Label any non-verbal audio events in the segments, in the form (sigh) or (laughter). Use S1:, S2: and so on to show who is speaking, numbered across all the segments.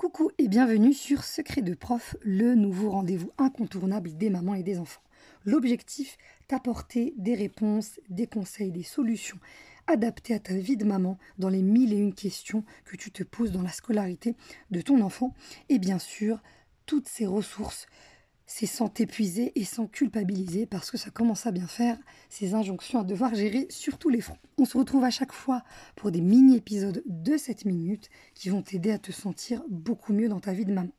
S1: Coucou et bienvenue sur Secret de Prof, le nouveau rendez-vous incontournable des mamans et des enfants. L'objectif, t'apporter des réponses, des conseils, des solutions adaptées à ta vie de maman dans les mille et une questions que tu te poses dans la scolarité de ton enfant et bien sûr toutes ces ressources c'est sans t'épuiser et sans culpabiliser parce que ça commence à bien faire ces injonctions à devoir gérer sur tous les fronts. On se retrouve à chaque fois pour des mini-épisodes de 7 minutes qui vont t'aider à te sentir beaucoup mieux dans ta vie de maman.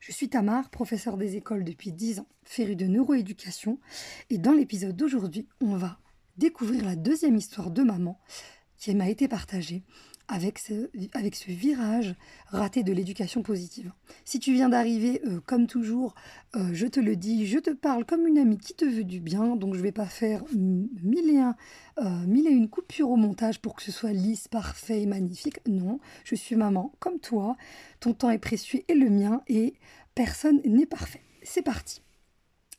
S1: Je suis Tamar, professeur des écoles depuis 10 ans, féru de neuroéducation et dans l'épisode d'aujourd'hui, on va découvrir la deuxième histoire de maman qui m'a été partagée avec ce, virage raté de l'éducation positive. Si tu viens d'arriver, euh, comme toujours, euh, je te le dis, je te parle comme une amie qui te veut du bien, donc je ne vais pas faire mille et, un, euh, mille et une coupures au montage pour que ce soit lisse, parfait et magnifique. Non, je suis maman comme toi, ton temps est précieux et le mien, et personne n'est parfait. C'est parti.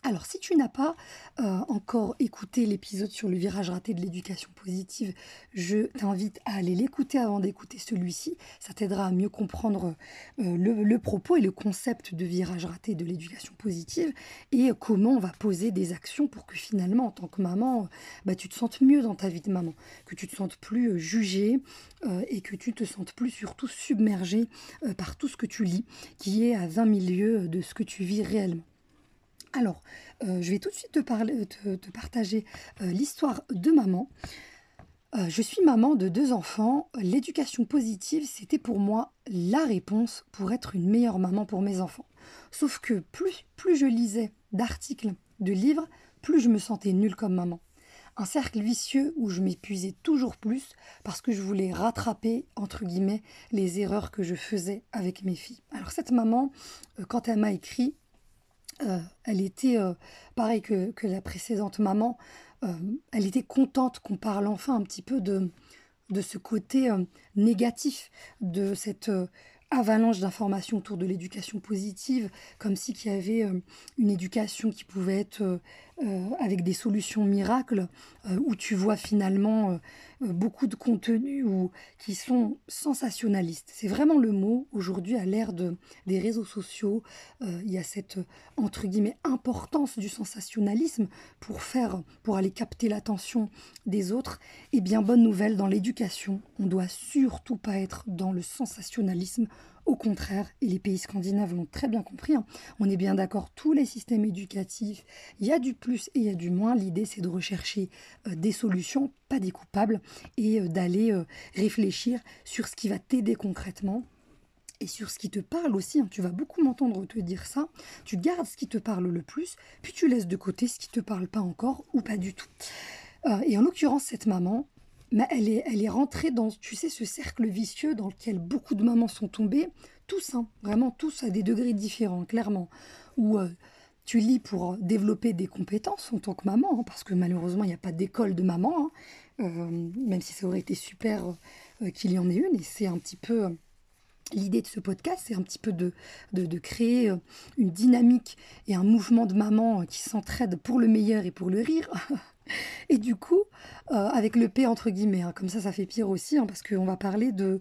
S1: Alors, si tu n'as pas euh, encore écouté l'épisode sur le virage raté de l'éducation positive, je t'invite à aller l'écouter avant d'écouter celui-ci. Ça t'aidera à mieux comprendre euh, le, propos et le concept de virage raté de l'éducation positive et comment on va poser des actions pour que finalement, en tant que maman, bah, tu te sentes mieux dans ta vie de maman, que tu te sentes plus euh, jugée et que tu te sentes plus surtout submergée par tout ce que tu lis, qui est à 20 milieux de ce que tu vis réellement. Alors, euh, je vais tout de suite te, te, partager euh, l'histoire de maman. Euh, je suis maman de deux enfants. L'éducation positive, c'était pour moi la réponse pour être une meilleure maman pour mes enfants. Sauf que plus, plus je lisais d'articles, de livres, plus je me sentais nulle comme maman. Un cercle vicieux où je m'épuisais toujours plus parce que je voulais rattraper, entre guillemets, les erreurs que je faisais avec mes filles. Alors cette maman, quand elle m'a écrit, euh, elle était, euh, pareil que, la précédente maman, euh, elle était contente qu'on parle enfin un petit peu de, de ce côté négatif, de cette avalanche d'informations autour de l'éducation positive, comme si qu'il y avait une éducation qui pouvait être avec des solutions miracles, où tu vois finalement beaucoup de contenus ou, qui sont sensationnalistes. C'est vraiment le mot aujourd'hui à l'ère de, des réseaux sociaux. Euh, il y a cette entre guillemets importance du sensationnalisme pour faire, pour aller capter l'attention des autres. Et eh bien bonne nouvelle dans l'éducation, on doit surtout pas être dans le sensationnalisme. Au contraire, et les pays scandinaves l'ont très bien compris, hein. on est bien d'accord, tous les systèmes éducatifs, il y a du plus et il y a du moins. L'idée, c'est de rechercher euh, des solutions, pas des coupables, et euh, d'aller euh, réfléchir sur ce qui va t'aider concrètement et sur ce qui te parle aussi. Hein. Tu vas beaucoup m'entendre te dire ça. Tu gardes ce qui te parle le plus, puis tu laisses de côté ce qui te parle pas encore ou pas du tout. Et en l'occurrence, cette maman, bah, elle, est, elle est rentrée dans, tu sais, ce cercle vicieux dans lequel beaucoup de mamans sont tombées, tous, hein, vraiment tous à des degrés différents, clairement, où tu lis pour développer des compétences en tant que maman, hein, parce que malheureusement, il n'y a pas d'école de maman, euh, même si ça aurait été super euh, qu'il y en ait une. Et c'est un petit peu euh, l'idée de ce podcast, c'est un petit peu de, de, créer une dynamique et un mouvement de maman qui s'entraident pour le meilleur et pour le rire. (laughs) Et du coup, avec le P entre guillemets, hein, comme ça, ça fait pire aussi, hein, parce qu'on va parler de,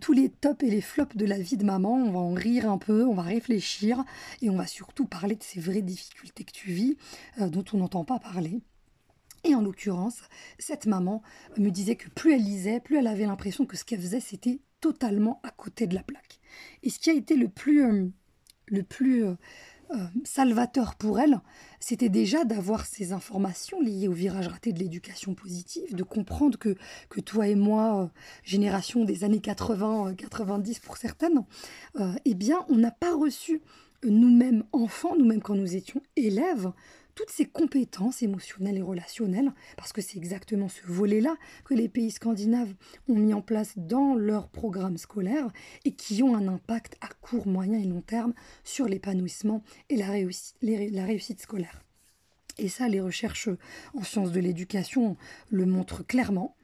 S1: tous les tops et les flops de la vie de maman. On va en rire un peu, on va réfléchir, et on va surtout parler de ces vraies difficultés que tu vis, dont on n'entend pas parler. Et en l'occurrence, cette maman me disait que plus elle lisait, plus elle avait l'impression que ce qu'elle faisait, c'était totalement à côté de la plaque. Et ce qui a été le plus, euh, le plus euh, euh, salvateur pour elle, c'était déjà d'avoir ces informations liées au virage raté de l'éducation positive, de comprendre que, que toi et moi, génération des années 80, 90 pour certaines, eh bien, on n'a pas reçu nous-mêmes enfants, nous-mêmes quand nous étions élèves, toutes ces compétences émotionnelles et relationnelles, parce que c'est exactement ce volet-là que les pays scandinaves ont mis en place dans leur programme scolaire et qui ont un impact à court, moyen et long terme sur l'épanouissement et la réussite, la réussite scolaire. Et ça, les recherches en sciences de l'éducation le montrent clairement.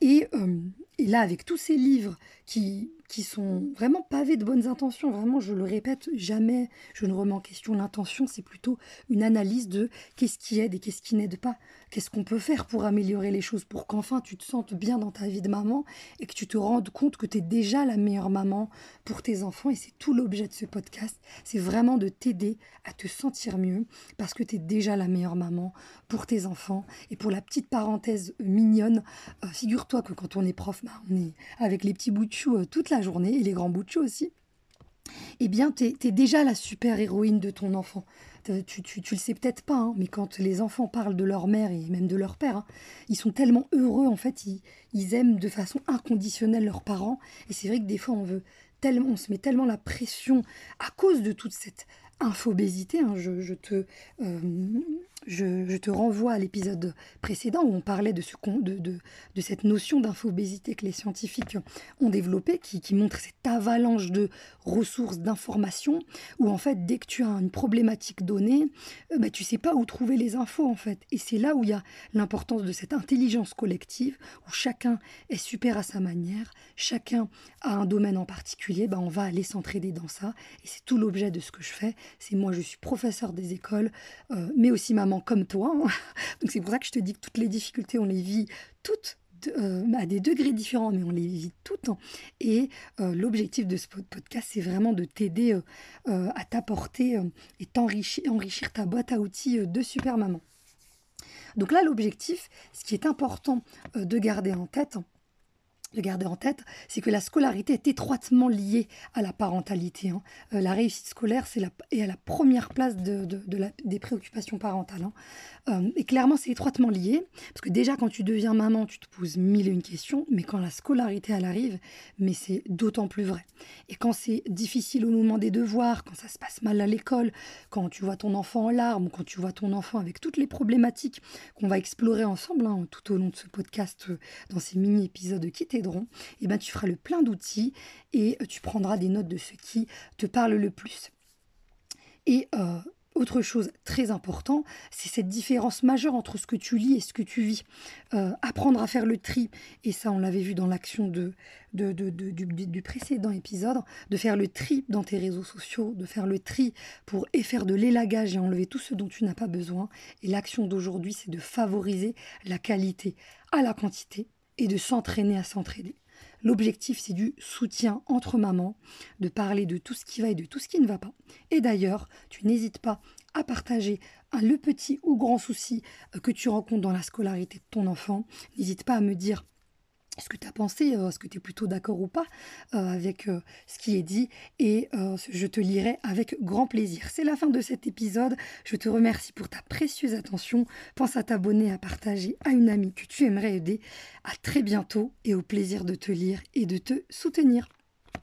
S1: Et, euh, Et là, avec tous ces livres qui, qui sont vraiment pavés de bonnes intentions, vraiment, je le répète, jamais je ne remets en question l'intention, c'est plutôt une analyse de qu'est-ce qui aide et qu'est-ce qui n'aide pas, qu'est-ce qu'on peut faire pour améliorer les choses, pour qu'enfin tu te sentes bien dans ta vie de maman et que tu te rendes compte que tu es déjà la meilleure maman pour tes enfants. Et c'est tout l'objet de ce podcast, c'est vraiment de t'aider à te sentir mieux parce que tu es déjà la meilleure maman pour tes enfants. Et pour la petite parenthèse mignonne, euh, figure-toi que quand on est prof, bah, on est avec les petits bouts de euh, toute la journée et les grands bouts de aussi. Eh bien, tu es, déjà la super héroïne de ton enfant. Tu, tu, le sais peut-être pas, hein, mais quand les enfants parlent de leur mère et même de leur père, hein, ils sont tellement heureux, en fait, ils, ils, aiment de façon inconditionnelle leurs parents. Et c'est vrai que des fois, on veut tellement, on se met tellement la pression à cause de toute cette infobésité. Hein, je, te, euh, je, te renvoie à l'épisode précédent où on parlait de, ce, de, de, de cette notion d'infobésité que les scientifiques ont développée, qui, qui, montre cette avalanche de ressources, d'informations, où en fait, dès que tu as une problématique donnée, euh, bah, tu sais pas où trouver les infos en fait. Et c'est là où il y a l'importance de cette intelligence collective, où chacun est super à sa manière, chacun a un domaine en particulier, bah, on va aller s'entraider dans ça. Et c'est tout l'objet de ce que je fais. C'est moi, je suis professeur des écoles, euh, mais aussi maman comme toi. Hein. (laughs) Donc c'est pour ça que je te dis que toutes les difficultés, on les vit toutes euh, à des degrés différents, mais on les vit toutes. Hein. Et euh, l'objectif de ce podcast, c'est vraiment de t'aider à t'apporter et t'enrichir enrichir ta boîte à outils de super maman. Donc là, l'objectif, ce qui est important de garder en tête, de garder en tête, c'est que la scolarité est étroitement liée à la parentalité. Hein. Euh, la réussite scolaire la, est à la première place de, des préoccupations parentales. Hein. Euh, et clairement, c'est étroitement lié, parce que déjà, quand tu deviens maman, tu te poses mille et une questions, mais quand la scolarité, elle arrive, mais c'est d'autant plus vrai. Et quand c'est difficile au moment des devoirs, quand ça se passe mal à l'école, quand tu vois ton enfant en larmes, quand tu vois ton enfant avec toutes les problématiques qu'on va explorer ensemble hein, tout au long de ce podcast, euh, dans ces mini-épisodes qui et eh ben, tu feras le plein d'outils et tu prendras des notes de ce qui te parle le plus. Et euh, autre chose très important, c'est cette différence majeure entre ce que tu lis et ce que tu vis. Euh, apprendre à faire le tri, et ça on l'avait vu dans l'action de, du, précédent épisode, de faire le tri dans tes réseaux sociaux, de faire le tri pour et faire de l'élagage et enlever tout ce dont tu n'as pas besoin. Et l'action d'aujourd'hui, c'est de favoriser la qualité à la quantité et de s'entraîner à s'entraider. L'objectif, c'est du soutien entre mamans, de parler de tout ce qui va et de tout ce qui ne va pas. Et d'ailleurs, tu n'hésites pas à partager le petit ou grand souci euh, que tu rencontres dans la scolarité de ton enfant. N'hésite pas à me dire ce que tu as pensé, euh, est-ce que tu es plutôt d'accord ou pas euh, avec euh, ce qui est dit et je te lirai avec grand plaisir. C'est la fin de cet épisode. Je te remercie pour ta précieuse attention. Pense à t'abonner, à partager à une amie que tu aimerais aider. À très bientôt et au plaisir de te lire et de te soutenir.